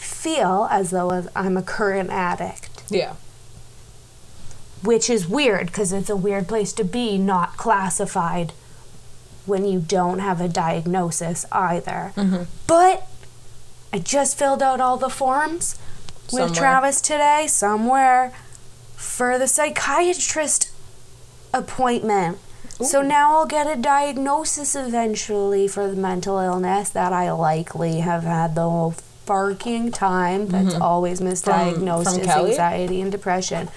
feel as though I'm a current addict, Yeah. which is weird because it's a weird place to be, not classified when you don't have a diagnosis either. Mm-hmm. But I just filled out all the forms with Travis today, somewhere, for the psychiatrist appointment. So now I'll get a diagnosis eventually for the mental illness that I likely have had the whole farking time. That's mm-hmm. always misdiagnosed from as Kelly? anxiety and depression.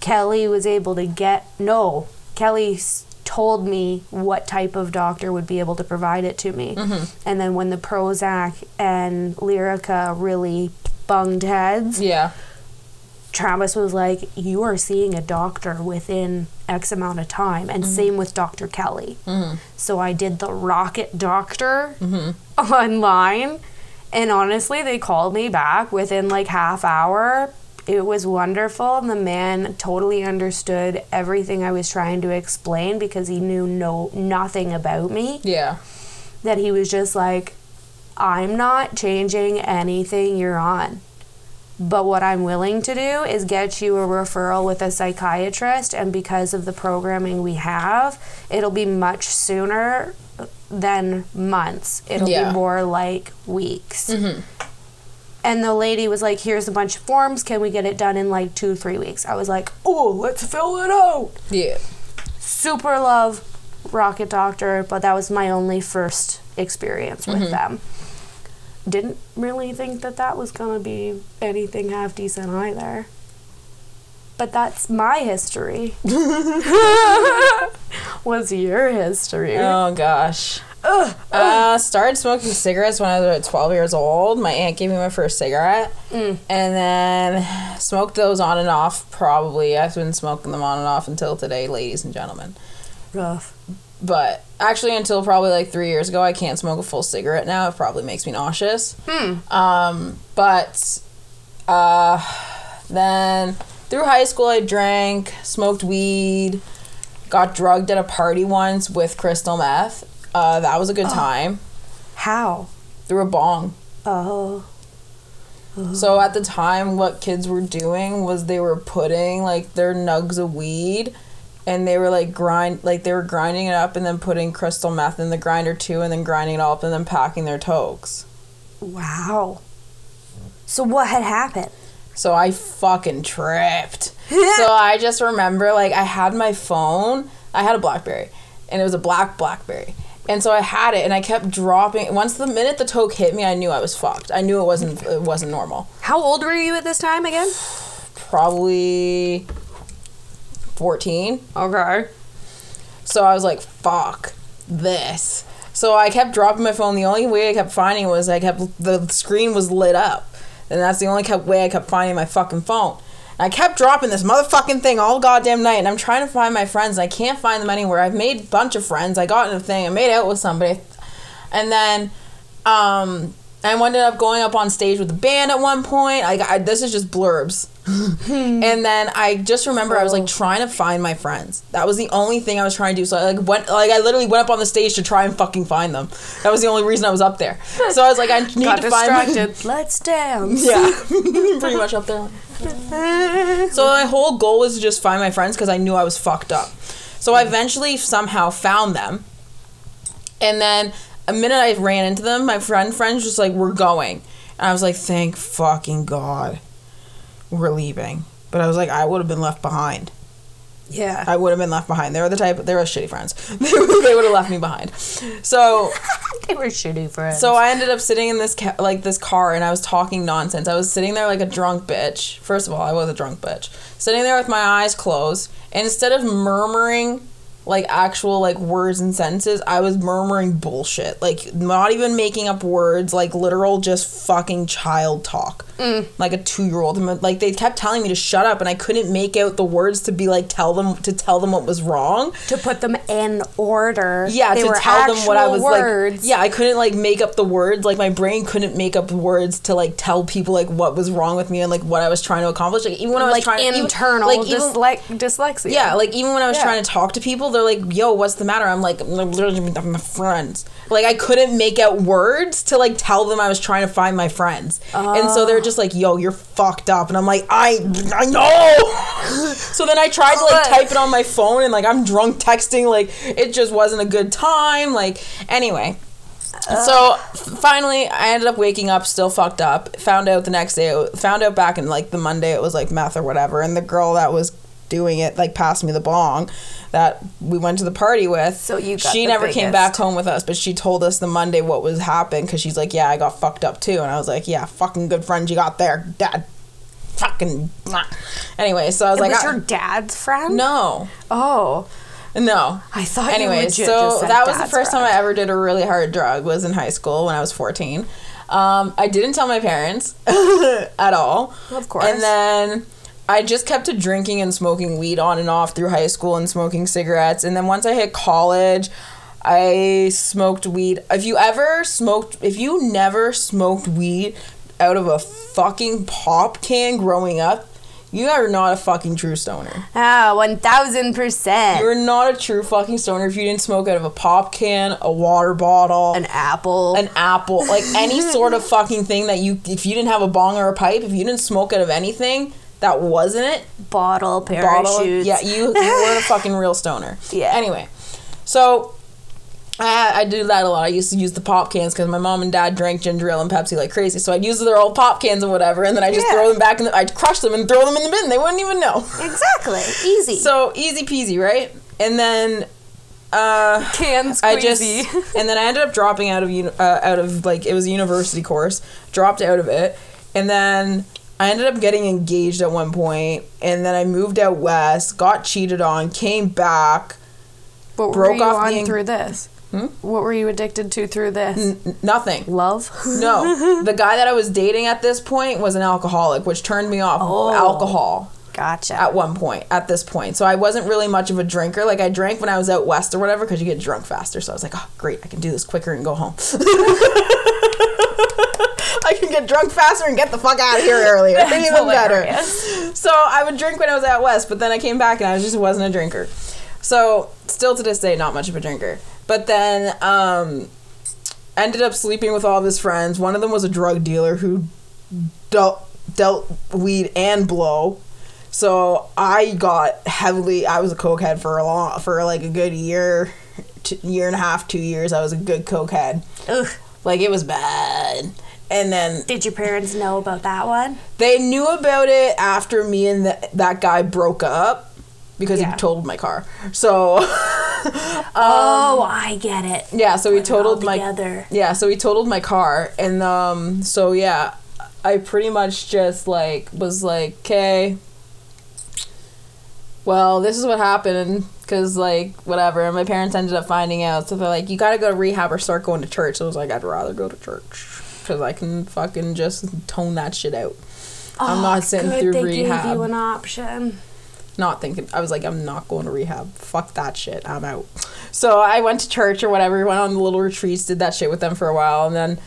Kelly was able to get no. Kelly told me what type of doctor would be able to provide it to me, Mm-hmm. and then when the Prozac and Lyrica really bunged heads, Yeah. Travis was like, "You are seeing a doctor within X amount of time," and mm-hmm. same with Dr. Kelly. Mm-hmm. So I did the Rocket Doctor online, and honestly, they called me back within like half hour. It was wonderful, and the man totally understood everything I was trying to explain because he knew no nothing about me. Yeah. That he was just like, "I'm not changing anything you're on." But what I'm willing to do is get you a referral with a psychiatrist, and because of the programming we have, it'll be much sooner than months. It'll Yeah. be more like weeks. Mm-hmm. And the lady was like, Here's a bunch of forms. Can we get it done in like two, three weeks? I was like, Oh, let's fill it out. Yeah. Super love Rocket Doctor, but that was my only first experience with mm-hmm. them. Didn't really think that that was going to be anything half decent either. But that's my history. What's your history? Oh gosh. Uh, started smoking cigarettes when I was about 12 years old. My aunt gave me my first cigarette. And then smoked those on and off probably. I've been smoking them on and off until today, ladies and gentlemen. Rough. But actually, until probably like three years ago, I can't smoke a full cigarette now. It probably makes me nauseous. Um, but uh, then through high school, I drank, smoked weed, got drugged at a party once with crystal meth. Uh, that was a good time. How? Through a bong. Oh. So at the time, what kids were doing was they were putting like their nugs of weed, and they were like grind like they were grinding it up and then putting crystal meth in the grinder too, and then grinding it all up and then packing their tokes. Wow. So what had happened? So I fucking tripped. so I just remember like I had my phone. I had a BlackBerry, and it was a black BlackBerry. And so I had it, and I kept dropping. Once the minute the toke hit me, I knew I was fucked. I knew it wasn't it wasn't normal. How old were you at this time again? Probably fourteen. Okay. So I was like, fuck this. So I kept dropping my phone. The only way I kept finding was I kept the screen was lit up. And that's the only kept way I kept finding my fucking phone. And I kept dropping this motherfucking thing all goddamn night and I'm trying to find my friends I can't find them anywhere. I've made a bunch of friends. I got in a thing, I made out with somebody. And then um I ended up going up on stage with the band at one point. Like I, this is just blurbs. and then I just remember I was like trying to find my friends. That was the only thing I was trying to do. So I like went like I literally went up on the stage to try and fucking find them. That was the only reason I was up there. So I was like I need Got to find my distracted. Let's dance. yeah, pretty much up there. So my whole goal was to just find my friends because I knew I was fucked up. So I eventually somehow found them, and then a minute I ran into them, my friend friends just like we're going, and I was like, thank fucking god, we're leaving. But I was like, I would have been left behind. Yeah. I would have been left behind. They were the type. They were shitty friends. they would have left me behind. So they were shitty friends. So I ended up sitting in this ca- like this car and I was talking nonsense. I was sitting there like a drunk bitch. First of all, I was a drunk bitch. Sitting there with my eyes closed and instead of murmuring like actual like words and sentences, I was murmuring bullshit. Like not even making up words, like literal just fucking child talk. Like a 2-year-old. Like they kept telling me to shut up and I couldn't make out the words to be like tell them to tell them what was wrong. to put them in order. Yeah, they to tell them what I was words. like. Yeah, I couldn't like make up the words. Like my brain couldn't make up words to like tell people like what was wrong with me and like what I was trying to accomplish. Like even when I was like trying to internal even, like even dysle- dyslexia. yeah, like even when I was Yeah. trying to talk to people, they're like, "Yo, what's the matter?" I'm like, "I'm my friends." Like I couldn't make out words to like tell them I was trying to find my friends, and so they're just like, "Yo, you're fucked up," and I'm like, "I I know." so then I tried to like type it on my phone, and like I'm drunk texting, like it just wasn't a good time. Like anyway. So f- finally, I ended up waking up still fucked up. Found out the next day. Found out back in like the Monday it was like meth or whatever. And the girl that was doing it like passed me the bong that we went to the party with. So you got she never came back home with us, but she told us the Monday what was happened because she's like, yeah, I got fucked up too. And I was like, yeah, fucking good friend you got there, dad. Fucking. mwah." Anyway, so I was It like, was your dad's friend? no, Oh. no. I thought Anyway, so that was the first time. I ever did a really hard drug was in high school when I was 14. Um, I didn't tell my parents at all. Of course. And then I just kept to drinking and smoking weed on and off through high school and smoking cigarettes. And then once I hit college, I smoked weed. If you ever smoked, if you never smoked weed out of a fucking pop can growing up, you are not a fucking true stoner. Ah, 1000%. You're not a true fucking stoner if you didn't smoke out of a pop can, a water bottle, An apple. an apple, like any sort of fucking thing that you, if you didn't have a bong or a pipe, if you didn't smoke out of anything that wasn't it, bottle, parachutes. yeah, you, you weren't a fucking real stoner. Yeah. Anyway, so I, I do that a lot. I used to use the pop cans because my mom and dad drank ginger ale and Pepsi like crazy. So I'd use their old pop cans and whatever, and then I just Yeah. throw them back in the, I'd crush them and throw them in the bin. They wouldn't even know. Exactly. Easy. So easy peasy, right? And then uh can I just and then I ended up dropping out of uh, out of like it was a university course, dropped out of it, and then I ended up getting engaged at one point, and then I moved out west, got cheated on, came back, what broke were you off on en- through this? Hmm? What were you addicted to through this? n- nothing. Love? No, the guy that I was dating at this point was an alcoholic, which turned me off Oh. alcohol. Gotcha. at one point at this point so i wasn't really much of a drinker like i drank when i was out west or whatever because you get drunk faster so i was like oh great i can do this quicker and go home i can get drunk faster and get the fuck out of here earlier That's even better so i would drink when i was out west but then i came back and i just wasn't a drinker so still to this day not much of a drinker but then um ended up sleeping with all of his friends one of them was a drug dealer who dealt dealt weed and blow so I got heavily. I was a cokehead for a long, for like a good year, t- year and a half, two years. I was a good cokehead. Ugh. Like it was bad. And then Did your parents know about that one? they knew about it after me and th- that guy broke up because Yeah. he totaled my car. So oh, I get it. yeah, so he Put it all totaled my together. yeah, so he totaled my car, and um, so yeah, I pretty much just like was like, okay, well, this is what happened, because like whatever. And my parents ended up finding out, so they're like, you got to go to rehab or start going to church. So I was like, I'd rather go to church because I can fucking just tone that shit out. I'm Oh, not sitting good, through they rehab. gave you an option. not thinking I was like I'm not going to rehab. Fuck that shit. I'm out. So I went to church or whatever, went on the little retreats, did that shit with them for a while and then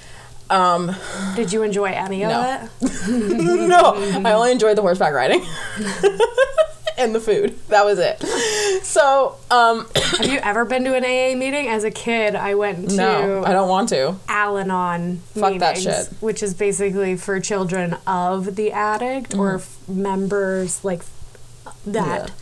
um Did you enjoy any of No. it? no, I only enjoyed the horseback riding. and the food. That was it. So, um Have you ever been to an AA meeting? As a kid, I went to no, I don't want to. Al-Anon Fuck that meetings, shit. which is basically for children of the addict or f- members like that. Yeah.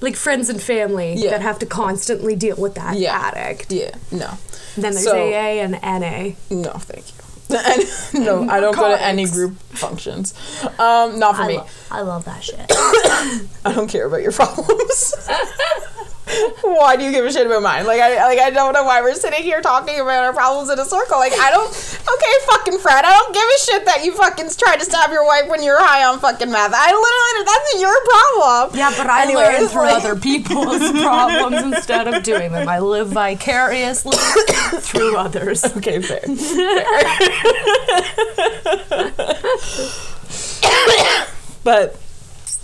like friends and family Yeah. that have to constantly deal with that Yeah. addict. Yeah, no. Then there's So- AA and NA. No, thank you. No, I don't go to any group functions. Um, not for I, me. lo- I love that shit. I don't care about your problems. why do you give a shit about mine? Like I like I don't know why we're sitting here talking about our problems in a circle. Like I don't okay, fucking Fred, I don't give a shit that you fucking tried to stab your wife when you're high on fucking meth. I literally that's your problem. Yeah, but I Anyways, learn through like- other people's problems instead of doing them. I live vicariously through others. Okay, fair. but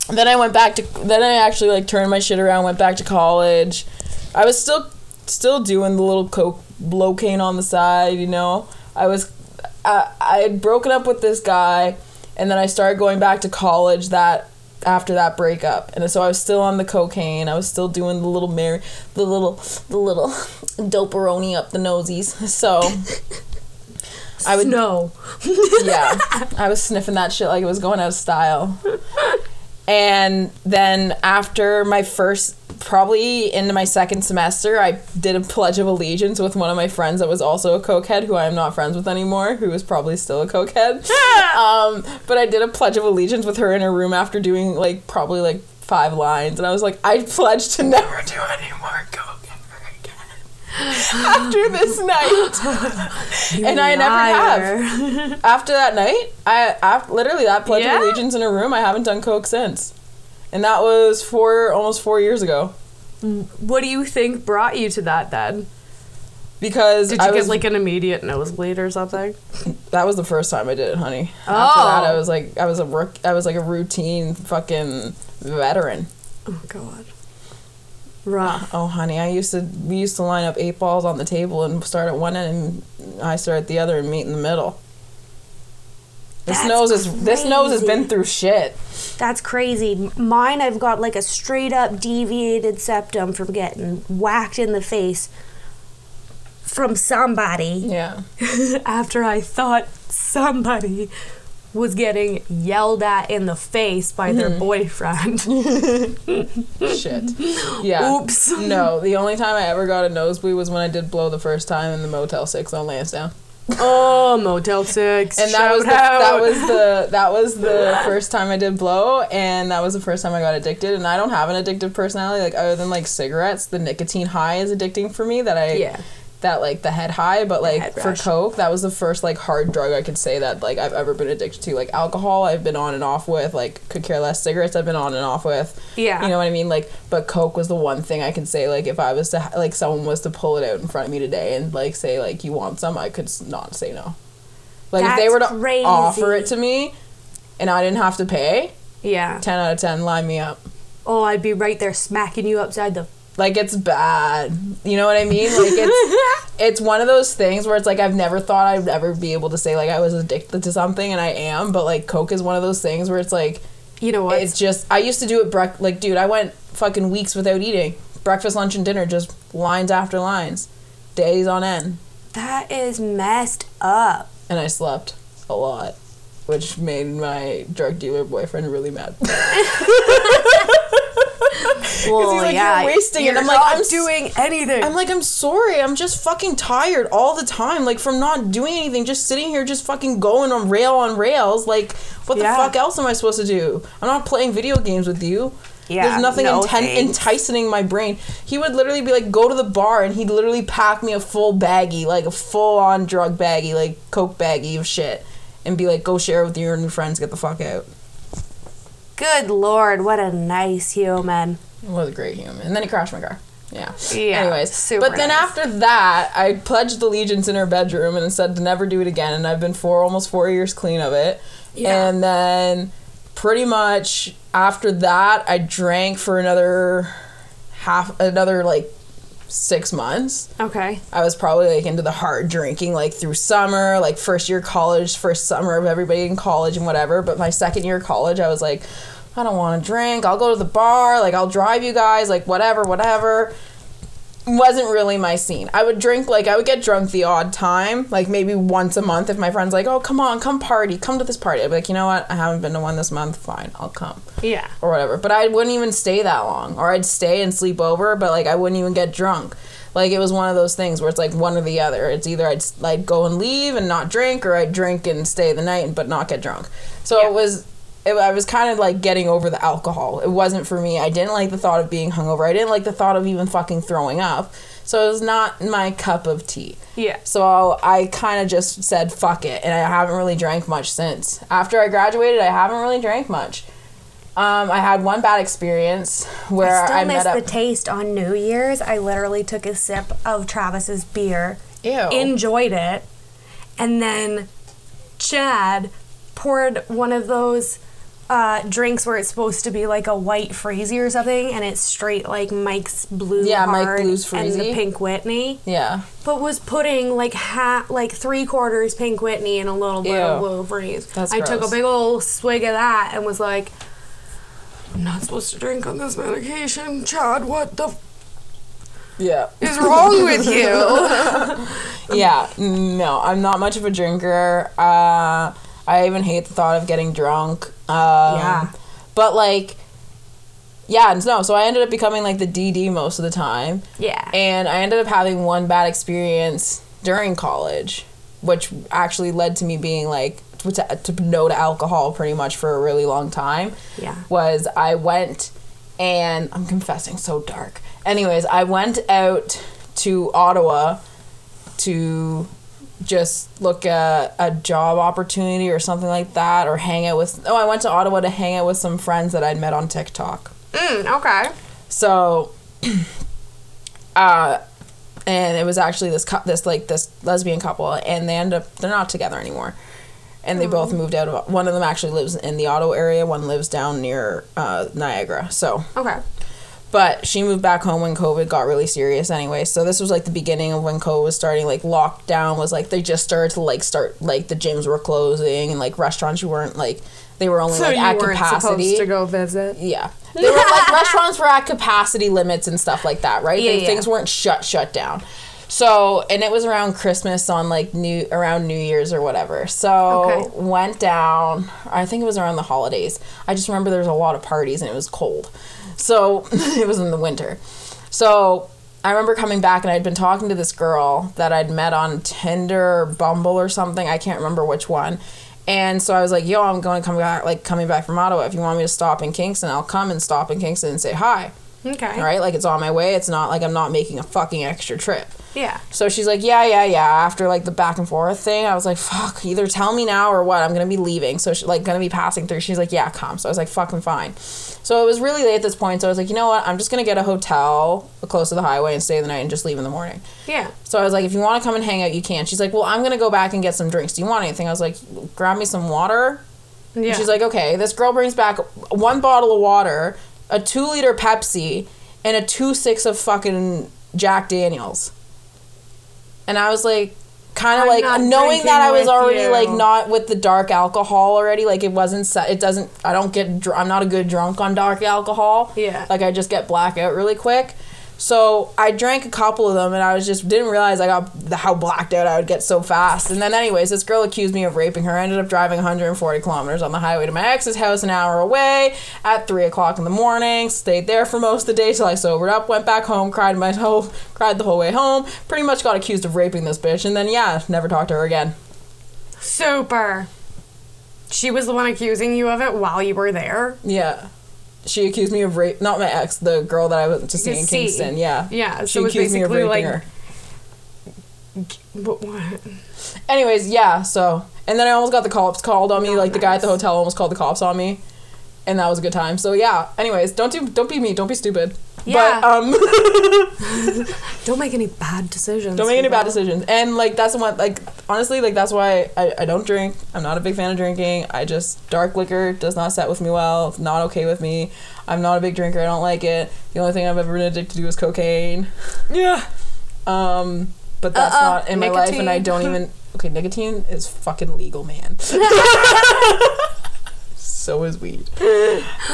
then I went back to then I actually like turned my shit around, went back to college. I was still still doing the little coke blow, blocaine on the side, you know. I was I, I had broken up with this guy and then I started going back to college that after that breakup. And so I was still on the cocaine. I was still doing the little Mary the little the little doperoni up the nosies. So I would No. yeah, I was sniffing that shit like it was going out of style. And then after my first, probably into my second semester, I did a pledge of allegiance with one of my friends that was also a cokehead, who I am not friends with anymore, who is probably still a cokehead. um, but I did a pledge of allegiance with her in her room after doing like probably like five lines, and I was like, I pledge to never do any more coke ever again after this night. and I never have after that night, I after, literally that pledge Yeah? of allegiance in a room. I haven't done coke since, and that was four almost four years ago. Mm, what do you think brought you to that then? Because Did you I get was like an immediate nosebleed or something? that was the first time I did it, honey. After Oh. that, I was like I was a rook, I was like a routine fucking veteran. Oh god. Rough. Oh, honey, I used to we used to line up eight balls on the table and start at one end and I start at the other and meet in the middle. This That's nose is this nose has been through shit. That's crazy. Mine, I've got like a straight up deviated septum from getting whacked in the face from somebody Yeah. after I thought somebody was getting yelled at in the face by their mm-hmm. boyfriend. Shit. Yeah. Oops. No, the only time I ever got a nosebleed was when I did blow the first time in the Motel Six on Lansdowne, oh, Motel 6. and that was the, out. that was the that was the first time I did blow, and that was the first time I got addicted. And I don't have an addictive personality, like other than like cigarettes. The nicotine high is addicting for me. That I Yeah. That like the head high, but like for coke, that was the first like hard drug I could say that like I've ever been addicted to. Like alcohol, I've been on and off with. Like could care less. Cigarettes, I've been on and off with. Yeah. You know what I mean? Like, but coke was the one thing I could say. Like, if I was to ha- like someone was to pull it out in front of me today and like say like you want some, I could not say no. Like if they were to crazy. offer it to me, and I didn't have to pay, Yeah. ten out of ten, line me up. Oh, I'd be right there smacking you upside the. Like it's bad. You know what I mean? Like it's it's one of those things where it's like I've never thought I'd ever be able to say like I was addicted to something and I am, but like coke is one of those things where it's like You know what? it's just I used to do it brec- like dude, I went fucking weeks without eating. Breakfast, lunch and dinner just lines after lines. Days on end. that is messed up. And I slept a lot, which made my drug dealer boyfriend really mad. Well, he's like, yeah, "You're wasting it." you're I'm like, "I'm doing anything. I'm like, I'm sorry. I'm just fucking tired all the time. Like from not doing anything, just sitting here, just fucking going on rail on rails. Like, what Yeah. the fuck else am I supposed to do? I'm not playing video games with you. Yeah, There's nothing no inten- enticing my brain. He would literally be like, go to the bar, and he'd literally pack me a full baggie, like a full on drug baggie, like coke baggie of shit, and be like, go share it with your new friends. Get the fuck out. Good lord, what a nice human. was a great human. And then he crashed my car. Yeah. Yeah, Anyways, super but then nice. after that, I pledged allegiance in her bedroom and said to never do it again. And I've been four, almost four years clean of it. Yeah. And then pretty much after that, I drank for another half, another like six months. Okay. I was probably like into the hard drinking like through summer, like first year college, first summer of everybody in college and whatever. But my second year of college, I was like, I don't want to drink. I'll go to the bar. Like I'll drive you guys. Like whatever, whatever. Wasn't really my scene. I would drink like I would get drunk the odd time, like maybe once a month if my friends like, "Oh, come on, come party, come to this party." I'd be like, "You know what? I haven't been to one this month. Fine, I'll come." Yeah. Or whatever. But I wouldn't even stay that long, or I'd stay and sleep over, but like I wouldn't even get drunk. Like it was one of those things where it's like one or the other. It's either I'd like go and leave and not drink, or I'd drink and stay the night but not get drunk. So Yeah. it was. It, I was kind of like getting over the alcohol. It wasn't for me. I didn't like the thought of being hungover. I didn't like the thought of even fucking throwing up. So it was not my cup of tea. Yeah. So I kind of just said fuck it, and I haven't really drank much since. After I graduated, I haven't really drank much. Um, I had one bad experience where I still I, miss met the taste on New Year's. I literally took a sip of Travis's beer, Ew. enjoyed it, and then Chad poured one of those uh, drinks where it's supposed to be like a white Frazy or something, and it's straight like Mike's Blue Yeah, Mike Hard Blue's and the Pink Whitney, yeah. but was putting like half, like three quarters Pink Whitney and a little bit of Blue Freeze. That's I took a big old swig of that and was like. I'm not supposed to drink on this medication, Chad. What the Yeah. is wrong with you? yeah. No, I'm not much of a drinker. Uh, I even hate the thought of getting drunk. Um, Yeah. But like, yeah, no. So I ended up becoming like the DD most of the time. yeah. And I ended up having one bad experience during college, which actually led to me being like to, to no to alcohol pretty much for a really long time. Yeah. Was I went and I'm confessing so dark. Anyways, I went out to Ottawa to just look at a job opportunity or something like that or hang out with oh I went to Ottawa to hang out with some friends that I'd met on TikTok. Mm, okay. So, uh, and it was actually this cou- this like this lesbian couple, and they end up they're not together anymore, and they both moved out of. One of them actually lives in the Ottawa area. One lives down near uh, Niagara. So, Okay. But she moved back home when COVID got really serious anyway. So this was like the beginning of when COVID was starting. Like lockdown was like they just started to like start like the gyms were closing and like restaurants you weren't like they were only So like at capacity. supposed to go visit. Yeah. They were like restaurants were at capacity limits and stuff like that, right? Yeah, They- yeah. Things weren't shut shut down. So, and it was around Christmas on like new around New Year's or whatever. So, Okay. went down, I think it was around the holidays. I just remember there was a lot of parties and it was cold. So, it was in the winter. So, I remember coming back and I'd been talking to this girl that I'd met on Tinder or Bumble or something. I can't remember which one. And so I was like, "Yo, I'm going to come back, like coming back from Ottawa. If you want me to stop in Kingston, I'll come and stop in Kingston and say hi." Okay. All right, like it's on my way. It's not like I'm not making a fucking extra trip. Yeah. So she's like, yeah, yeah, yeah. After like the back and forth thing, I was like, fuck, either tell me now or what. I'm gonna be leaving. So she like gonna be passing through. She's like, yeah, come. So I was like, fucking fine. So it was really late at this point. So I was like, you know what? I'm just gonna get a hotel close to the highway and stay the night and just leave in the morning. Yeah. So I was like, if you want to come and hang out, you can. She's like, well, I'm gonna go back and get some drinks. Do you want anything? I was like, grab me some water. Yeah. She's like, okay. This girl brings back one bottle of water, a two liter Pepsi, and a two six of fucking Jack Daniels. And I was like, kind of like knowing that I was already with like not with the dark alcohol already. Like it wasn't set. It doesn't. I don't get. Dr- I'm not a good drunk on dark alcohol. Yeah. Like I just get blackout really quick. So I drank a couple of them, and I was just didn't realize I got the, how blacked out I would get so fast. And then, anyways, this girl accused me of raping her. I ended up driving 140 kilometers on the highway to my ex's house, an hour away, at three o'clock in the morning. Stayed there for most of the day till I sobered up. Went back home, cried my whole, cried the whole way home. Pretty much got accused of raping this bitch, and then yeah, never talked to her again. Super. She was the one accusing you of it while you were there. Yeah. She accused me of rape. Not my ex, the girl that I went to see in see. Kingston. Yeah. Yeah, She so it was accused me of basically raping like- her. But what? Anyways, yeah, so and then I almost got the cops called on me, Not like the guy at the hotel almost called the cops on me. And that was a good time. So yeah. Anyways, don't do don't be me, don't be stupid. Yeah. But um Don't make any bad decisions. don't make any bad decisions. And like that's what like honestly, like that's why I, I don't drink. I'm not a big fan of drinking. I just dark liquor does not set with me well. It's not okay with me. I'm not a big drinker, I don't like it. The only thing I've ever been addicted to is cocaine. Yeah. Um but that's Uh-uh, not in my life and I don't even okay, nicotine is fucking legal, man. so is weed.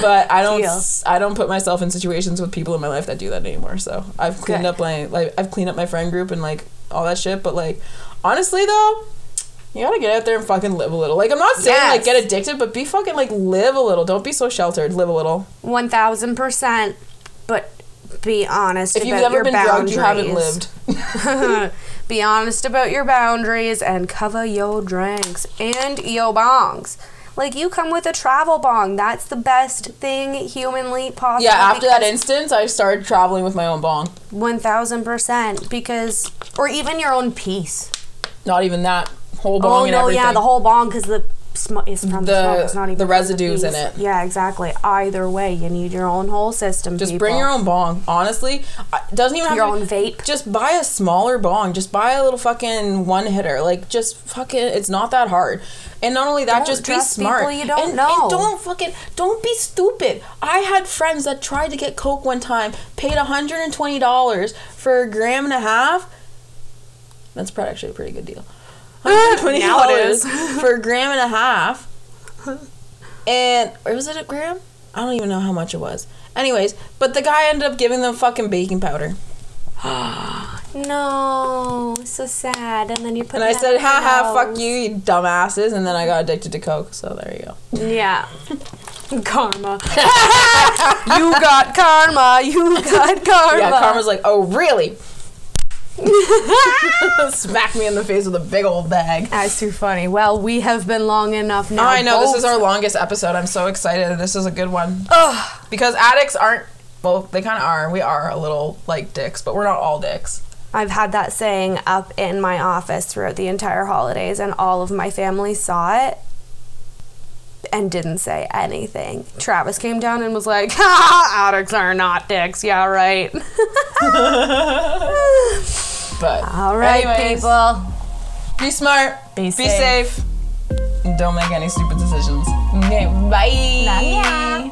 But I don't. Deal. I don't put myself in situations with people in my life that do that anymore. So I've cleaned Good. up my like I've cleaned up my friend group and like all that shit. But like honestly though. You gotta get out there and fucking live a little. Like I'm not saying like get addicted, but be fucking like live a little. Don't be so sheltered. Live a little. One thousand percent. But be honest If you've ever been boundaries. drugged, you haven't lived. be honest about your boundaries and cover your drinks and your bongs. Like you come with a travel bong. That's the best thing humanly possible. Yeah, after that instance, I started traveling with my own bong. One thousand percent, because or even your own piece. Not even that whole oh, bong Oh and no, everything. yeah, the whole bong because the sm- is from the, smoke. It's not even the from the residues in it. Yeah, exactly. Either way, you need your own whole system. Just people. bring your own bong. Honestly, it doesn't even have Your to own vape. Just buy a smaller bong. Just buy a little fucking one hitter. Like just fucking. It's not that hard. And not only that, Don't just be smart. you don't and, know. And don't fucking don't be stupid. I had friends that tried to get coke one time, paid hundred and twenty dollars for a gram and a half. That's probably actually a pretty good deal. $120 Now it is. for a gram and a half. And or was it a gram? I don't even know how much it was. Anyways, but the guy ended up giving them fucking baking powder. No, so sad. And then you put. And I said, ha ha, fuck you, you dumbasses. And then I got addicted to coke. So there you go. Yeah. karma. you got karma. You got karma. Yeah, Karma's like, oh, really? Smack me in the face with a big old bag. That's too funny. Well, we have been long enough now. I know, this is our longest episode. I'm so excited. This is a good one. Ugh. Because addicts aren't, well, they kind of are. We are a little like dicks, but we're not all dicks. I've had that saying up in my office throughout the entire holidays, and all of my family saw it and didn't say anything. Travis came down and was like, ha, addicts are not dicks. Yeah, right. But all right, anyways, people. Be smart. Be Be safe. safe. And don't make any stupid decisions. Okay, bye. Love ya.